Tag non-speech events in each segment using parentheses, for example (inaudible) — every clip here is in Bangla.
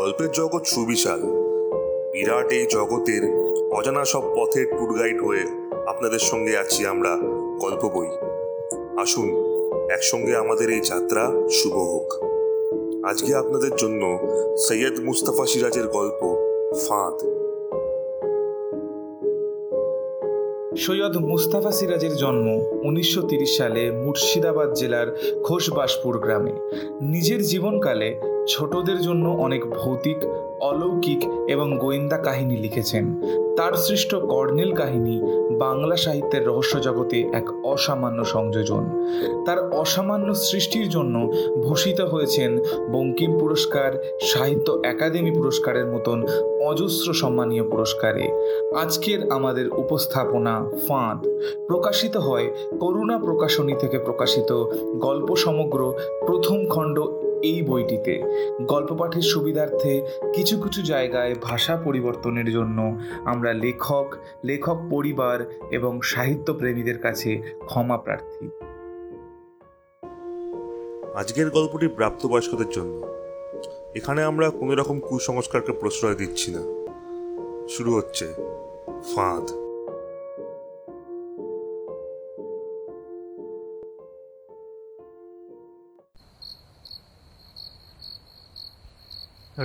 গল্পের জগৎ সুবিশাল। বিরাট এই জগতের অজানা সব পথের ট্যুর গাইড হয়ে আপনাদের সঙ্গে আছি আমরা গল্প বই। আসুন, একসঙ্গে আমাদের এই যাত্রা শুভ হোক। আজকে আপনাদের জন্য সৈয়দ মুস্তাফা সিরাজের গল্প ফাঁদ। সৈয়দ মুস্তাফা সিরাজের জন্ম উনিশশো সালে মুর্শিদাবাদ জেলার ঘোষবাসপুর গ্রামে। নিজের জীবনকালে ছোটদের জন্য অনেক ভৌতিক, অলৌকিক এবং গোয়েন্দা কাহিনী লিখেছেন। তার সৃষ্ট কর্নেল কাহিনী বাংলা সাহিত্যের রহস্য জগতে এক অসামান্য সংযোজন। তার অসামান্য সৃষ্টির জন্য ভূষিত হয়েছেন বঙ্কিম পুরস্কার, সাহিত্য একাডেমি পুরস্কারের মতন অজস্র সম্মানীয় পুরস্কারে। আজকের আমাদের উপস্থাপনা ফাঁদ। প্রকাশিত হয় করুণা প্রকাশনী থেকে প্রকাশিত গল্প সমগ্র প্রথম খণ্ড এই বইটিতে গল্প পাঠের সুবিধার্থে কিছু কিছু জায়গায় ভাষা পরিবর্তনের জন্য আমরা লেখক লেখক পরিবার এবং সাহিত্য প্রেমীদের কাছে ক্ষমা প্রার্থী। আজকের গল্পটি প্রাপ্তবয়স্কদের জন্য। এখানে আমরা কোনো রকম কুসংস্কারকে প্রশ্রয় দিচ্ছি না। শুরু হচ্ছে ফাঁদ।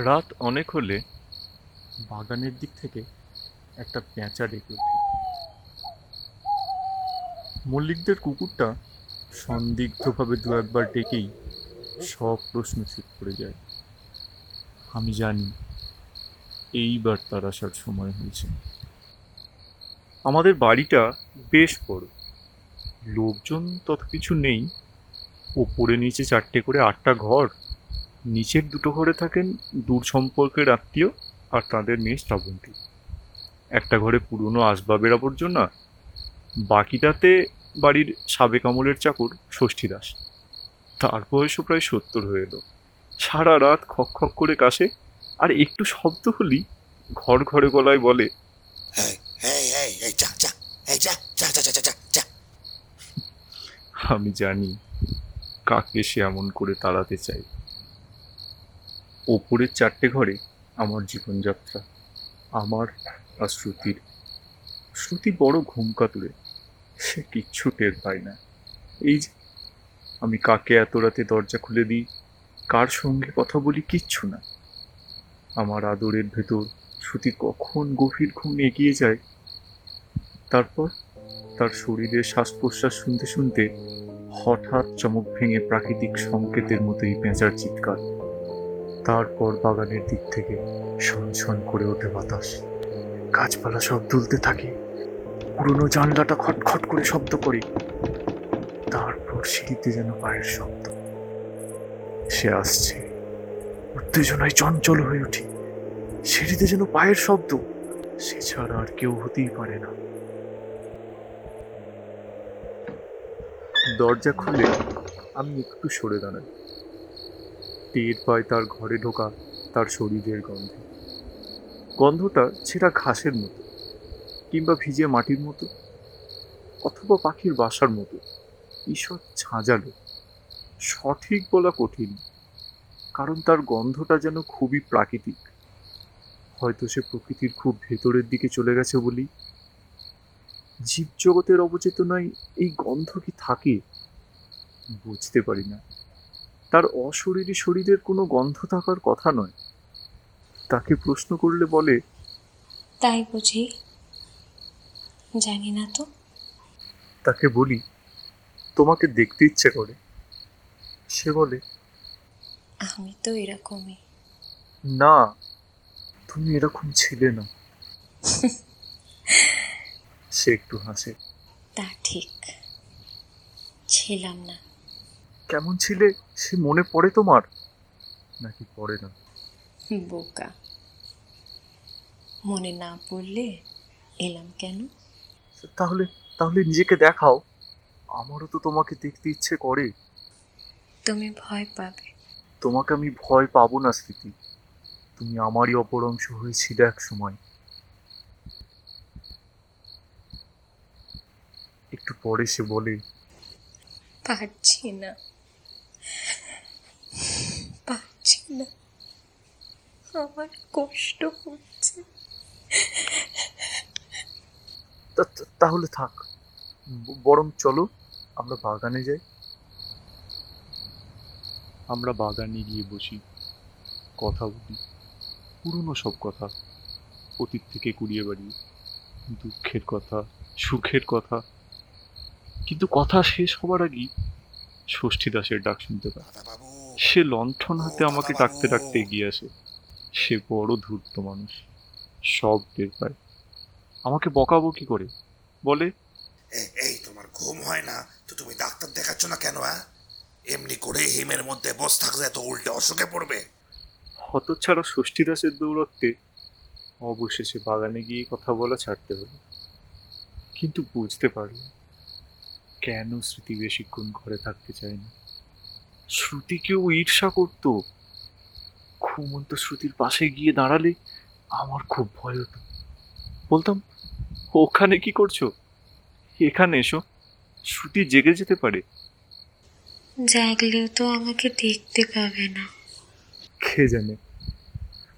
রাত অনেক হলে বাগানের দিক থেকে একটা পেঁচা ডেকে ওঠে মল্লিকদের কুকুরটা সন্দিগ্ধভাবে দু একবার ডেকেই সব প্রশ্ন ঠিক করে যায়। আমি জানি এইবার তার আসার সময় হয়েছে। আমাদের বাড়িটা বেশ বড়। লোকজন তত কিছু নেই। ওপরে নিচে চারটে করে আটটা ঘর। নিচের দুটো ঘরে থাকেন দূর সম্পর্কের আত্মীয় আর তাদের মেয়ে শ্রাবন্তী। একটা ঘরে পুরনো আসবাবের আবর্জনা বাকিটাতে বাড়ির সাবেক আমলের চাকর ষষ্ঠী দাস। তার বয়সও প্রায় সত্তর হয়ে এলো। সারা রাত খক খক করে কাশে আর একটু শব্দ হলেই ঘর ঘরে গলায় বলে আমি জানি কাকে সে এমন করে তাড়াতে চাই ওপরের চারটে ঘরে আমার জীবনযাত্রা, আমার আর শ্রুতির। শ্রুতি বড় ঘুম কাতুরে, সে কিচ্ছু টের পায় না। এই যে, আমি কাকে এত রাতে দরজা খুলে দিই, কার সঙ্গে কথা বলি কিচ্ছু না। আমার আদরের ভেতর শ্রুতি কখন গভীর ঘুম এগিয়ে যায়। তারপর তার শরীরের শ্বাস প্রশ্বাস শুনতে শুনতে হঠাৎ চমক ভেঙে প্রাকৃতিক সংকেতের মতোই পেঁচার চিৎকার। তারপর বাগানের দিক থেকে শন শন করে ওঠে বাতাস। গাছপালা সব দুলতে থাকে। পুরনো জানলাটা খটখট করে শব্দ করে। তারপর সিঁড়িতে যেন পায়ের শব্দ। সে আসছে। উত্তেজনায় চঞ্চল হয়ে উঠি। সিঁড়িতে যেন পায়ের শব্দ। সে ছাড়া আর কেউ হতেই পারে না। দরজা খুলে আমি একটু সরে দাঁড়াই। টের পায় তার ঘরে ঢোকা তার শরীরের গন্ধে। গন্ধটা ছেঁড়া ঘাসের মতো কিংবা ভিজে মাটির মতো অথবা পাখির বাসার মতো। ঈশ্বর ঝাঁঝালো। সঠিক বলা কঠিন, কারণ তার গন্ধটা যেন খুবই প্রাকৃতিক। হয়তো সে প্রকৃতির খুব ভেতরের দিকে চলে গেছে বলি। জীবজগতের অবচেতনায় এই গন্ধ কি থাকে? বুঝতে পারি না। তার অশরীরী শরীরের কোনো গন্ধ থাকার কথা নয়। তাকে প্রশ্ন করলে বলে তাই বুঝি। জানি না তো। তাকে বলি তোমাকে দেখতে ইচ্ছে করে। সে বলে আমি তো এরকমই। না তুমি এরকম ছিলে না। (laughs) সে একটু হাসে। তা ঠিক। ছিলাম না। কেমন ছিলে? সে মনে পড়ে তোমার? নাকি পড়ে না? বোকা। মনে না পড়লে এলাম কেন? তাহলে তাহলে নিজেকে দেখাও। আমারও তো তোমাকে দেখতে ইচ্ছে করে। তুমি ভয় পাবে। তোমাকে আমি ভয় পাবো না স্মৃতি। তুমি আমারই অপর অংশ হয়েছিল এক সময়। একটু পরে সে বলে পারছি না পারছি না। আমার কষ্ট হচ্ছে। তাহলে থাক। বরং চলো আমরা বাগানে যাই। আমরা বাগানে গিয়ে বসি কথা বলি। পুরনো সব কথা অতীত থেকে কুড়িয়ে বাড়ি দুঃখের কথা সুখের কথা। কিন্তু কথা শেষ হবার আগেই ষষ্ঠী দাসের ডাক শুনতে পাই। সে লণ্ঠন হাতে আমাকে ডাকতে ডাকতে এগিয়ে আসে। সে বড় ধূর্ত মানুষ। সব টের পায়। আমাকে বকাবকি করে। বলে এই তোমার ঘুম হয় না? তো তুমি ডাক্তার দেখাচ্ছ না কেন হ্যাঁ? এমনি করে হিমের মধ্যে বস থাকলে তো উল্টে অসুখে পড়বে? হতচ্ছাড়া ষষ্ঠী দাসের দৌরত্বে অবশেষে বাগানে গিয়ে কথা বলা ছাড়তে হলো। কিন্তু বুঝতে পারলাম কেন স্মৃতি বেশিক্ষণ ঘরে থাকতে চায় না। শ্রুতিকেও ঈর্ষা করত? ঘুমন্ত শ্রুতির পাশে গিয়ে দাঁড়ালে আমার খুব ভয় হতো। বলতাম ওখানে কি করছ? এখানে এসো শ্রুতি জেগে যেতে পারে। জাগলেও তো আমাকে দেখতে পাবে না। কে জানে?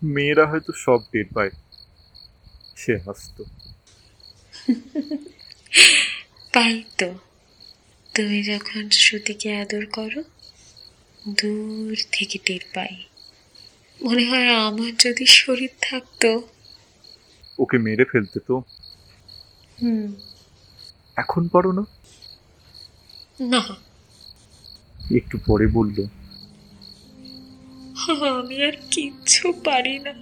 মেয়েরা হয়তো সব টের পায়। সে হাসতো। তাই তো। তুমি যখন শ্রুতিকে আদর করো দূর থেকে টের পাই। মনে হয় আমার যদি শরীর থাকতো। ওকে মেরে ফেলতে তো। হুম। এখন পারো না? না। একটু পরে বলল। আমি আর কিচ্ছু পারি না।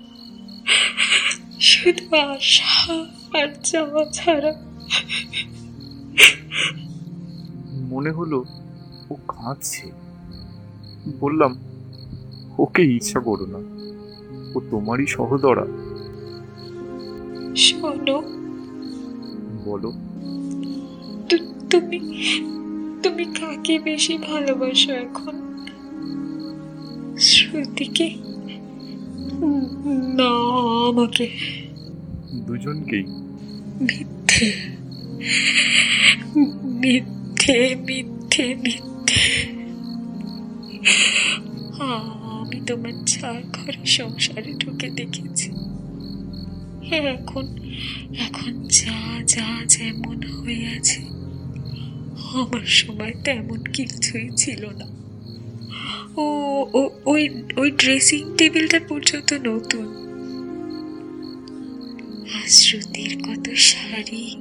শুধু আশা আর যাওয়া ছাড়া। মনে হলো ও কাঁদছে। বললাম ওকে ইচ্ছা করো না। ও তোমারই সহদরা। শোনো। বলো। তুমি তুমি কাকে বেশি ভালোবাসো এখন? শ্রুতিকে? না আমাকে। দুজনকেই। মিথ্যে। মিথ্যে মিথ্যে মিথ্যে। আমি তোমার চার ঘরে সংসারে ঢুকে দেখেছি। এখন এখন যা যা, যেমন হয়ে আছে আমার সময় তেমন কিছুই ছিল না। ও ওই ওই ড্রেসিং টেবিলটা পর্যন্ত নতুন। শ্রুতির কত শাড়ি।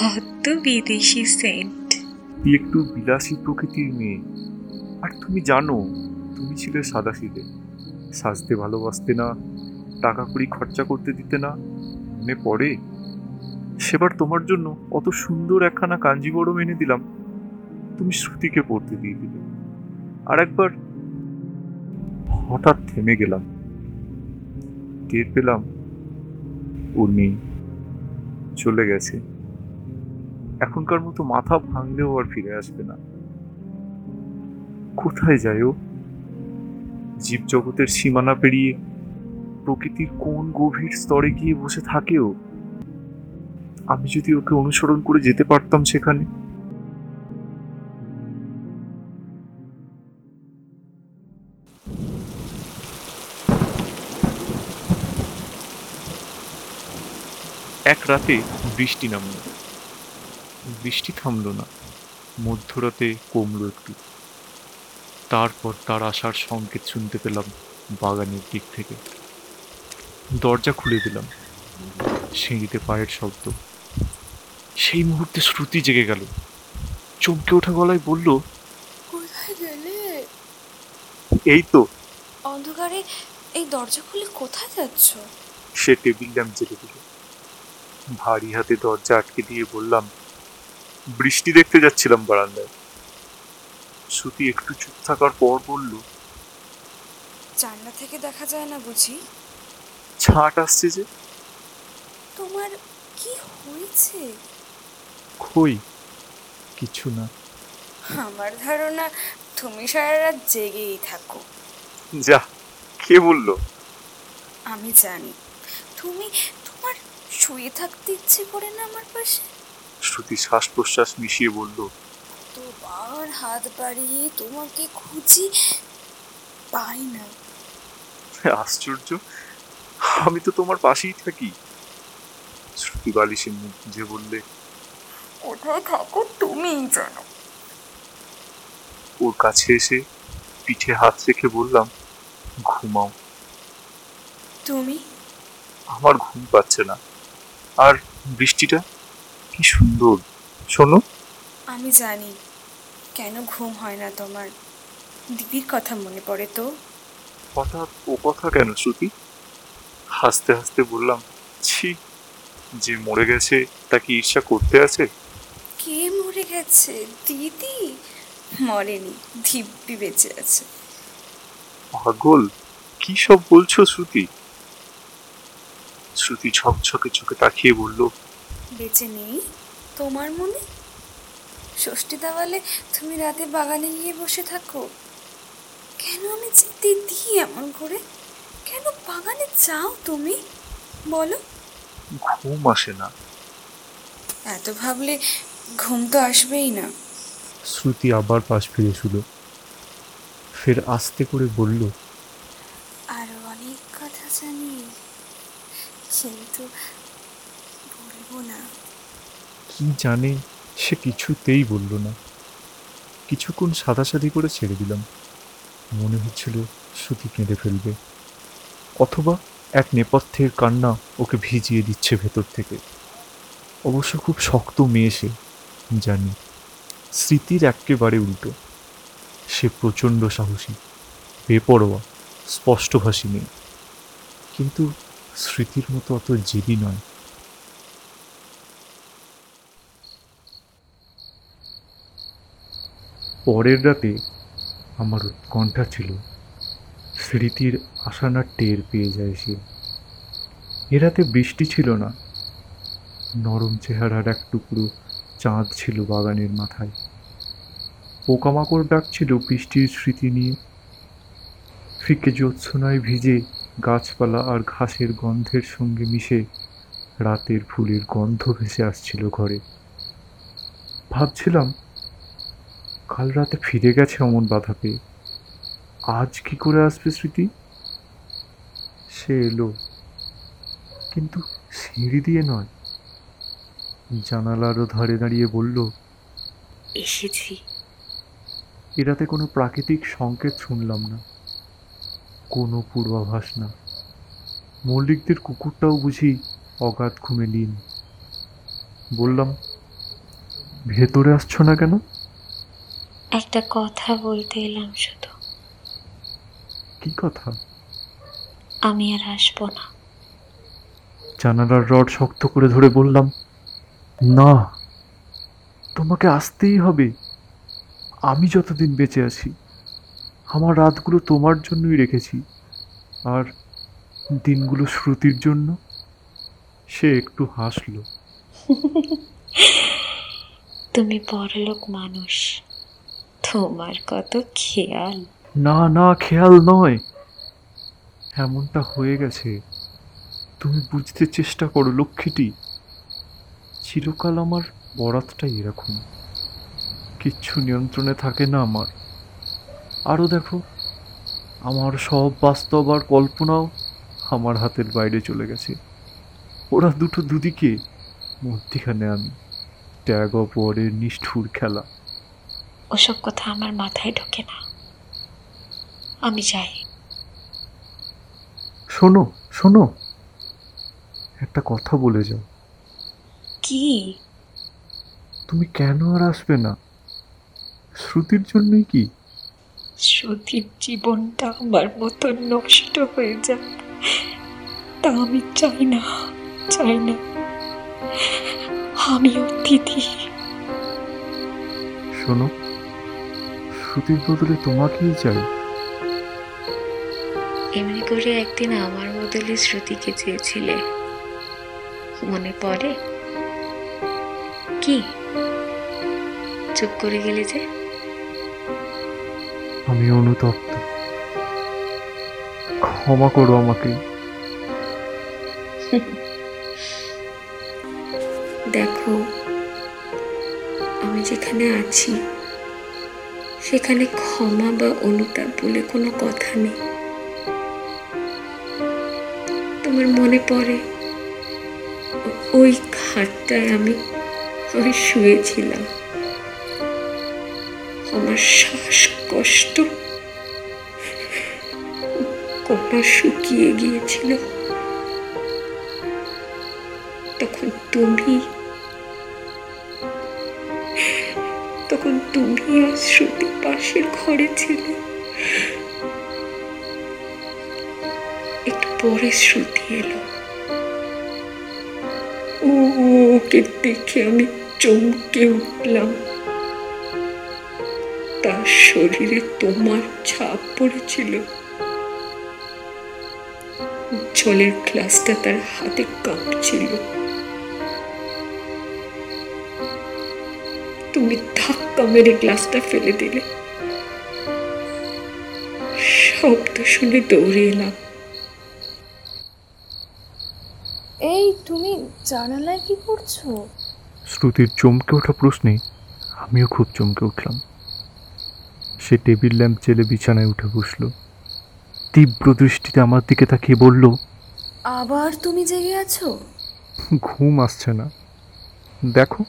কত বিদেশি সেন্ট। একটু বিলাসী প্রকৃতির মেয়ে। আর তুমি জানো, তুমি ছিলে সাদা সিদে সাজতে ভালোবাসতে না, টাকা কড়ি খরচা করতে দিতে না, মনে পড়ে? সেবার তোমার জন্য অত সুন্দর একখানা কাঞ্জিবরম এনে দিলাম। তুমি শ্রুতিকে পড়তে দিয়ে দিলে। আর একবার হঠাৎ থেমে গেলাম। টের পেলাম নেই চলে গেছে। এখনকার মতো মাথা ভাঙলেও আর ফিরে আসবে না। কোথায় যায় ও? জীবজগতের সীমানা পেরিয়ে প্রকৃতির কোন গভীর স্তরে গিয়ে বসে থাকে ও? আমি যদি ওকে অনুসরণ করে যেতে পারতাম সেখানে। এক রাতে বৃষ্টি নামলো। বৃষ্টি থামলো না। মধ্যরাতে কমলো একটু। তারপর তার আসার সংকেত শুনতে পেলাম বাগানের দিক থেকে। দরজা খুলে দিলাম। সিঁড়িতে পায়ের শব্দ। সেই মুহূর্তে শ্রুতি জেগে গেল। চমকে ওঠা গলায় বলল কোথায় গেলে? এই তো। অন্ধকারে এই দরজা খুলে কোথায় যাচ্ছ? সে টেবিল ল্যাম্প জেলে দিল। ভারী হাতে দরজা আটকে দিয়ে বললাম বৃষ্টি দেখতে যাচ্ছিলাম বারান্দায়। শ্রুতি একটু চুপ থাকার পর বলল জানলা থেকে দেখা যায় না বুঝি? ছাট আসছে যে। তোমার কি হয়েছে? কই? কিছু না। আমার ধারণা তুমি সারা রাত জেগেই থাকো। যা কে বলল? আমি জানি। তুমি তোমার শুয়ে থাকতে ইচ্ছে করে না আমার পাশে? শ্রুতি শ্বাস প্রশ্বাস মিশিয়ে বলল তোবার হাত বাড়িয়ে তোমাকে খুঁজি পাই না। আশ্চর্য আমি তো তোমার পাশেই থাকি। শ্রুতি বালিশের মুখ যে বললে কোথায় থাকো তুমিই জানো। ওর কাছে এসে পিঠে হাত রেখে বললাম ঘুমাও। তুমি? আমার ঘুম পাচ্ছে না। আর বৃষ্টিটা কি সুন্দর। শোনো। আমি জানি। কেন ঘুম হয় না তোমার? দিদির কথা মনে পড়ে তো। হঠাৎ ও কথা কেন শ্রুতি? হাসতে হাসতে বললাম ছি যে মরে গেছে তাকে ঈর্ষা করতে আছে? কে মরে গেছে? দিদি? মরেনি দিব্যি বেঁচে আছে। পাগল কি সব বলছো শ্রুতি? শ্রুতি ঝকঝকে চোখে তাকিয়ে বলল বেঁচে নেই তোমার মনে? ষষ্ঠী দেওয়ালে তুমি রাতে বাগানে গিয়ে বসে থাকো। কেন আমি যেতে দিই এমন করে? কেন বাগানে যাও তুমি? বলো। ঘুম আসে না। এত ভাবলে ঘুম তো আসবেই না। শ্রুতি আবার পাশ ফিরে শুলো। ফের আস্তে করে বলল আর অনেক কথা জানি কিন্তু বলব না। কি জানে? সে কিছুতেই বলল না। কিছুক্ষণ সাদাসাদি করে ছেড়ে দিলাম। মনে হচ্ছিল শ্রুতি কেঁদে ফেলবে। অথবা এক নেপথ্যের কান্না ওকে ভিজিয়ে দিচ্ছে ভেতর থেকে। অবশ্য খুব শক্ত মেয়ে সে, জানি। স্মৃতির একেবারে উল্টো। সে প্রচণ্ড সাহসী, বেপরোয়া, স্পষ্টভাষী মেয়ে। কিন্তু স্মৃতির মতো অত জেদি নয়। পরের রাতে আমার উৎকণ্ঠা ছিল। স্মৃতির আসানা টের পেয়ে যায় সে। এ রাতে বৃষ্টি ছিল না। নরম চেহারার এক টুকরো চাঁদ ছিল বাগানের মাথায়। পোকামাকড় ডাকছিল বৃষ্টির স্মৃতি নিয়ে। ফিকে জ্যোৎস্নায় ভিজে গাছপালা আর ঘাসের গন্ধের সঙ্গে মিশে রাতের ফুলের গন্ধ ভেসে আসছিল ঘরে। ভাবছিলাম কাল রাতে ফিরে গেছে অমন বাধা পেয়ে। আজ কি করে আসবে স্মৃতি? সে এলো কিন্তু সিঁড়ি দিয়ে নয়। জানালারও ধারে দাঁড়িয়ে বলল এসেছি। এরাতে কোনো প্রাকৃতিক সংকেত শুনলাম না কোনো পূর্বাভাস না। মল্লিকদের কুকুরটাও বুঝি অগাধ ঘুমে লীন। বললাম ভেতরে আসছো না কেন? একটা কথা বলতে এলাম শুধু। কি কথা? আমি আর আসব না। জানালার রড শক্ত করে ধরে বললাম না তোমাকে আসতেই হবে। আমি যতদিন বেঁচে আছি আমার রাতগুলো তোমার জন্যই রেখেছি। আর দিনগুলো শ্রুতির জন্য সে একটু হাসলো। তুমি বড়লোক মানুষ। তোমার কত খেয়াল? না না, খেয়াল নয়। এমনটা হয়ে গেছে। তুমি বুঝতে চেষ্টা করো, লক্ষ্মীটি। চিরকাল আমার বরাতটাই এরকম। কিচ্ছু নিয়ন্ত্রণে থাকে না আমার। আরও দেখো, আমার সব বাস্তব আর কল্পনাও আমার হাতের বাইরে চলে গেছে। ওরা দুটো দুদিকে, মধ্যিখানে আমি। অফ ওয়ারের নিষ্ঠুর খেলা। ওসব কথা আমার মাথায় ঢোকে না। আমি চাই শোনো শোনো। একটা কথা বলে যাও। কি? তুমি কেন আর আসবে না? শ্রুতির জন্যই কি? শ্রুতির জীবনটা আমার মতো নষ্ট হয়ে যাক। তা আমি চাই না চাই না। আমি দিদি শোনো শ্রুতির বদলে তোমাকেই চাই। এমনি করে একদিন আমার বদলে শ্রুতিকে চেয়েছিলে। মনে পড়ে? কি? চুপ করে গেলে যে? আমি অনুতপ্ত। ক্ষমা করো আমাকে। দেখো আমি যেখানে আছি সেখানে ক্ষমা বা অনুতাপ বলে কোনো কথা নেই। তোমার মনে পড়ে, ওই খাটটায় আমি আমি শুয়েছিলাম। আমার শ্বাস কষ্ট কটা শুকিয়ে গিয়েছিল। তখন তুমি তুমি আর শ্রুতি পাশের ঘরে ছিলে। একটু পরে শ্রুতি এলো। ও ওকে দেখে আমি চমকে উঠলাম। তার শরীরে তোমার ছাপ পড়েছিল। জলের গ্লাসটা তার হাতে কাঁপছিল। তুমি ধাক্কা মেরে গ্লাসটা ফেলে দিলে। শব্দ শুনে দৌড়ে এলাম। এই তুমি জানালায় কি করছ? শ্রুতির চমকে ওঠা প্রশ্নে আমিও খুব চমকে উঠলাম। সে টেবিল ল্যাম্প জেলে বিছানায় উঠে বসল। তীব্র দৃষ্টিতে আমার দিকে তাকিয়ে বলল আবার তুমি জেগে আছো? ঘুম আসছে না। দেখো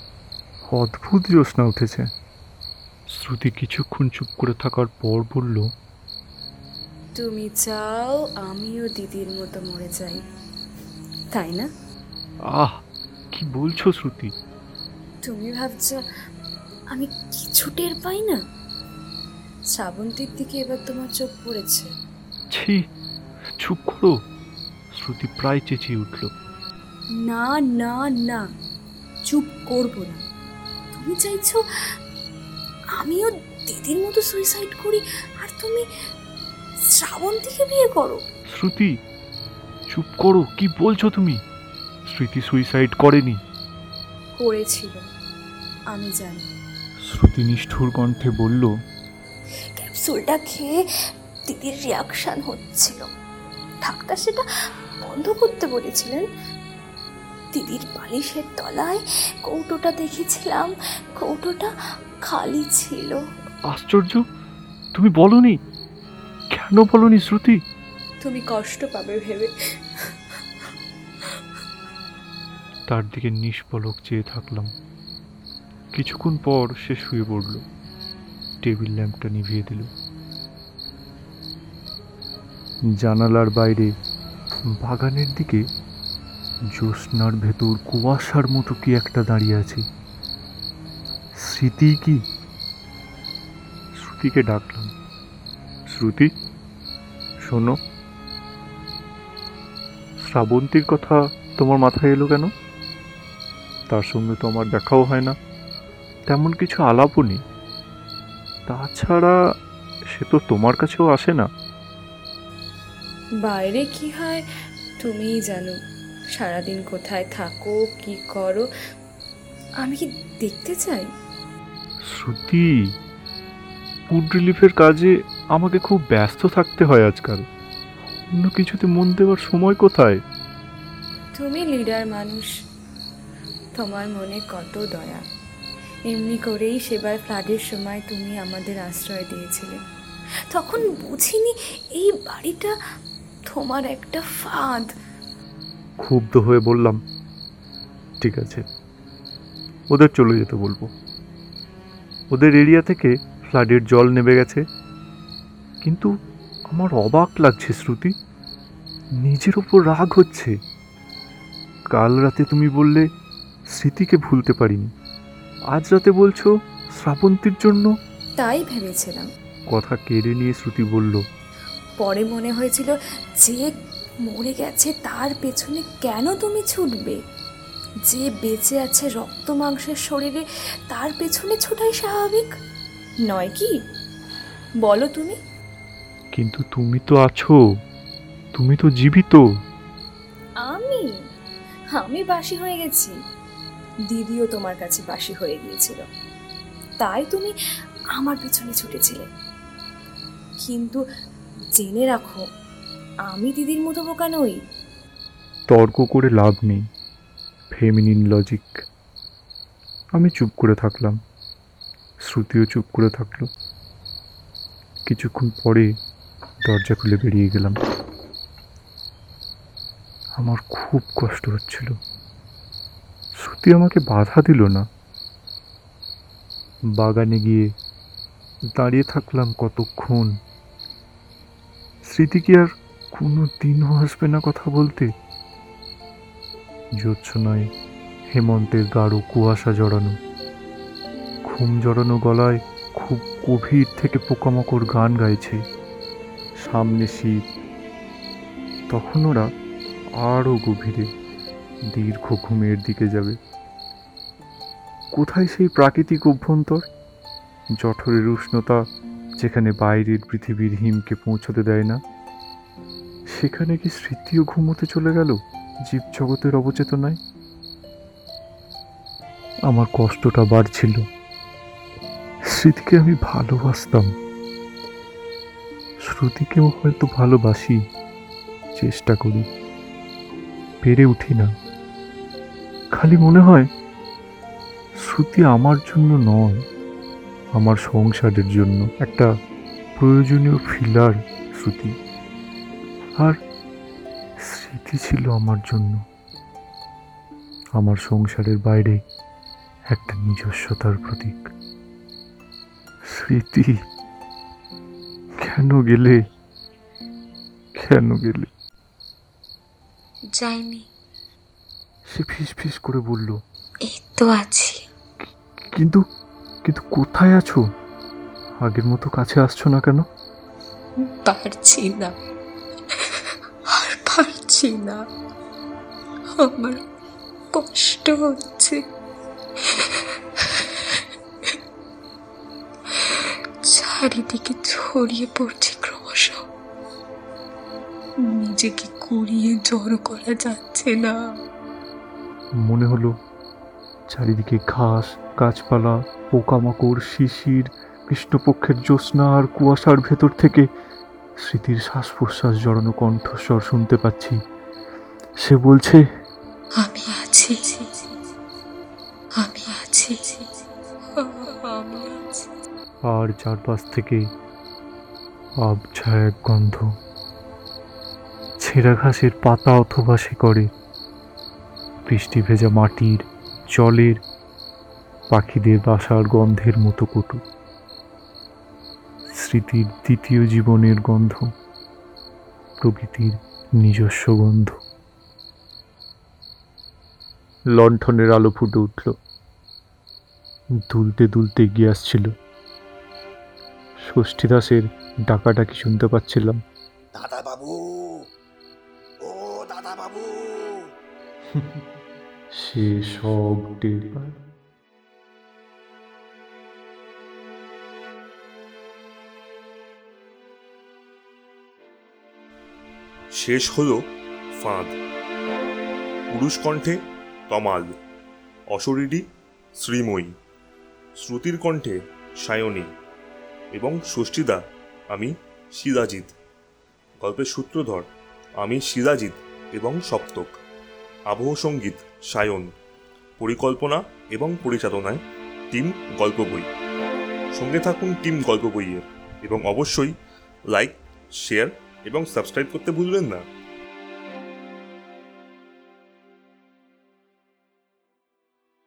অদ্ভুত জ্যোৎস্না উঠেছে। শ্রুতি কিছুক্ষণ চুপ করে থাকার পর বলল তুমি চাও আমিও দিদির মতো মরে যাই তাই না? আহ কি বলছো শ্রুতি? তুমি ভাবছ আমি কিছু টের পাই না? শ্রাবন্তীর দিকে এবার তোমার চোখ পড়েছে। ছি চুপ করো। শ্রুতি প্রায় চেঁচিয়ে উঠল না না না চুপ করব না। তুমি চাইছো? আমিও দিদির মতো সুইসাইড করি আর তুমি শ্রাবন্তীকে বিয়ে করো। শ্রুতি চুপ করো কি বলছো তুমি? স্মৃতি সুইসাইড করেনি। করেছিল আমি জানি। শ্রুতি নিষ্ঠুর কণ্ঠে বলল ক্যাপসুলটা খেয়ে দিদির রিয়াকশন হচ্ছিল। ডাক্তার সেটা বন্ধ করতে বলেছিলেন। দিদির বালিশের তলায় কৌটোটা দেখেছিলাম। কৌটোটা খালি ছিল। আশ্চর্য তুমি বলনি? কেন বলনি শ্রুতি? তুমি কষ্ট পাবে ভেবে। তার দিকে নিষ্পলক চেয়ে থাকলাম। কিছুক্ষণ পর সে শুয়ে পড়ল। টেবিল ল্যাম্পটা নিভিয়ে দিল। জানালার বাইরে বাগানের দিকে জ্যোৎস্নার ভেতর কুয়াশার মতো কি একটা দাঁড়িয়ে আছে? স্মৃতি কি? শ্রুতিকে ডাকলাম। শ্রুতি, শোনো। শ্রাবন্তীর কথা তোমার মাথায় এলো কেন? তার সঙ্গে তো আমার দেখাও হয় না। তেমন কিছু আলাপও নেই। তাছাড়া সে তো তোমার কাছেও আসে না। বাইরে কি হয় তুমিই জানো। সারাদিন কোথায় থাকো কি করো? আমি কি দেখতে চাই? শ্রুতি ফুড রিলিফের কাজে আমাকে খুব ব্যস্ত থাকতে হয় আজকাল। অন্য কিছুতে মন দেওয়ার সময় কোথায়? তুমি লিডার মানুষ। তোমার মনে কত দয়া। এমনি করেই সেবার ফ্লাডের সময় তুমি আমাদের আশ্রয় দিয়েছিলে। তখন বুঝিনি এই বাড়িটা তোমার একটা ফাঁদ। ক্ষুব্ধ হয়ে বললাম ঠিক আছে ওদের চলে যেতে বলব। ওদের এরিয়া থেকে ফ্লাডের জল নেমে গেছে। কিন্তু আমার অবাক লাগছে শ্রুতি। নিজের ওপর রাগ হচ্ছে। কাল রাতে তুমি বললে স্মৃতিকে ভুলতে পারিনি। আজ রাতে বলছো শ্রাবন্তীর জন্য? তাই ভেবেছিলাম। কথা কেড়ে নিয়ে শ্রুতি বলল পরে মনে হয়েছিল যে মরে গেছে তার পেছনে কেন তুমি ছুটবে? যে বেঁচে আছে রক্ত মাংসের শরীরে তার পেছনে ছোটাই স্বাভাবিক? নয় কি? বলো তুমি। কিন্তু তুমি তো আছো। তুমি তো জীবিত। আমি? আমি বাসি হয়ে গেছি। দিদিও তোমার কাছে বাসি হয়ে গিয়েছিল। তাই তুমি আমার পেছনে ছুটেছিলে। কিন্তু জেনে রাখো আমি দিদির মতো বোকা নই। তর্ক করে লাভ নেই ফেমিনিন লজিক আমি চুপ করে থাকলাম, শ্রুতিও চুপ করে থাকল। কিছুক্ষণ পরে দরজা খুলে বেরিয়ে গেলাম। আমার খুব কষ্ট হচ্ছিল। শ্রুতি আমাকে বাধা দিল না। বাগানে গিয়ে দাঁড়িয়ে থাকলাম কতক্ষণ? স্মৃতি কি আর কোনো দিনও আসবে না কথা বলতে। জ্যোৎস্নায় হেমন্তের গাঢ় কুয়াশা জড়ানো। ঘুম জড়ানো গলায় খুব গভীর থেকে পোকামাকড় গান গাইছে। সামনে শীত। তখন ওরা আরও গভীরে দীর্ঘ ঘুমের দিকে যাবে। কোথায় সেই প্রাকৃতিক অভ্যন্তর? জঠরের উষ্ণতা যেখানে বাইরের পৃথিবীর হিমকে পৌঁছতে দেয় না। সেখানে কি স্মৃতিও ঘুমোতে চলে গেল? জীবজগতের অবচেতনায়? আমার কষ্টটা বাড়ছিল। স্মৃতিকে আমি ভালোবাসতাম। শ্রুতিকেও হয়তো ভালোবাসি। চেষ্টা করি। পেরে উঠি না। খালি মনে হয়, শ্রুতি আমার জন্য নয়, আমার সংসারের জন্য। একটা প্রয়োজনীয় ফিলার শ্রুতি। আর স্মৃতি ছিল আমার জন্য। আমার সংসারের বাইরে একটা নিজস্বতার প্রতীক। স্মৃতি কেন গেলে? কেন গেলে? যাইনি। সে ফিস ফিস করে বলল এই তো আছি। কিন্তু কিন্তু কোথায় আছো? আগের মতো কাছে আসছো না কেন? পারছি না। পারছি না। আমার কষ্ট হচ্ছে। চারিদিকে ছড়িয়ে পড়ছে ক্রমশ। নিজেকে কুড়িয়ে জড়ো করা যাচ্ছে না। মনে হলো চারিদিকে ঘাস, গাছপালা, পোকামাকড়, শিশির, কৃষ্ণপক্ষের জ্যোৎস্না আর কুয়াশার ভেতর থেকে স্মৃতির শ্বাস প্রশ্বাস জড়ানো কণ্ঠস্বর শুনতে পাচ্ছি। সে বলছে আমি আছি। আমি আছি। আর চারপাশ থেকে আবছা এক গন্ধ। ছেঁড়া ঘাসের পাতা অথবা সে করে বৃষ্টি ভেজা মাটির জলের পাখিদের বাসার গন্ধের মতো কটু। স্মৃতির দ্বিতীয় জীবনের গন্ধ প্রকৃতির নিজস্ব গন্ধ। লণ্ঠনের আলো ফুটে উঠল। দুলতে দুলতে এগিয়ে আসছিল। ষষ্ঠী দাসের ডাকাডাকি শুনতে পাচ্ছিলাম। দাদা বাবু ও দাদা বাবু সে সব টের পায়। শেষ হল ফাঁদ। পুরুষ কণ্ঠে তমাল, অশরীরী শ্রীময়ী, শ্রুতির কণ্ঠে সায়নী এবং ষষ্ঠীদা আমি সিরাজিৎ গল্পের সূত্রধর, আমি সিরাজিৎ এবং সপ্তক। আবহ সংগীত, সায়ন। পরিকল্পনা এবং পরিচালনায় টিম গল্প বই সঙ্গে থাকুন টিম গল্প বইয়ের এবং অবশ্যই লাইক, শেয়ার এবং সাবস্ক্রাইব করতে ভুলবেন না।